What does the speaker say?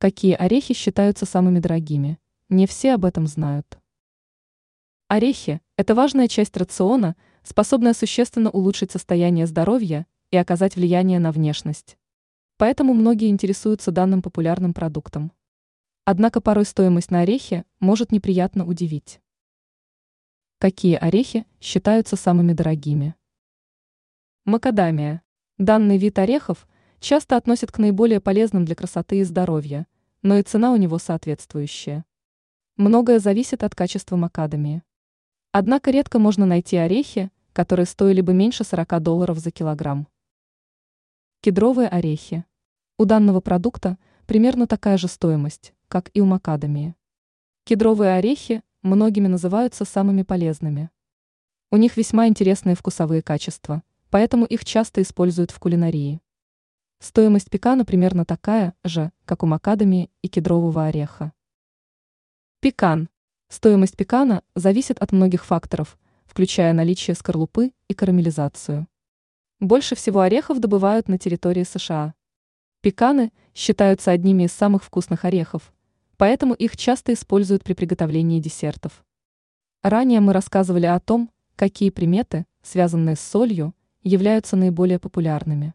Какие орехи считаются самыми дорогими? Не все об этом знают. Орехи – это важная часть рациона, способная существенно улучшить состояние здоровья и оказать влияние на внешность. Поэтому многие интересуются данным популярным продуктом. Однако порой стоимость на орехи может неприятно удивить. Какие орехи считаются самыми дорогими? Макадамия. Данный вид орехов часто относят к наиболее полезным для красоты и здоровья, но и цена у него соответствующая. Многое зависит от качества макадамии. Однако редко можно найти орехи, которые стоили бы меньше 40 долларов за килограмм. Кедровые орехи. У данного продукта примерно такая же стоимость, как и у макадамии. Кедровые орехи многими называются самыми полезными. У них весьма интересные вкусовые качества, поэтому их часто используют в кулинарии. Стоимость пекана примерно такая же, как у макадамии и кедрового ореха. Пекан. Стоимость пекана зависит от многих факторов, включая наличие скорлупы и карамелизацию. Больше всего орехов добывают на территории США. Пеканы считаются одними из самых вкусных орехов, поэтому их часто используют при приготовлении десертов. Ранее мы рассказывали о том, какие приметы, связанные с солью, являются наиболее популярными.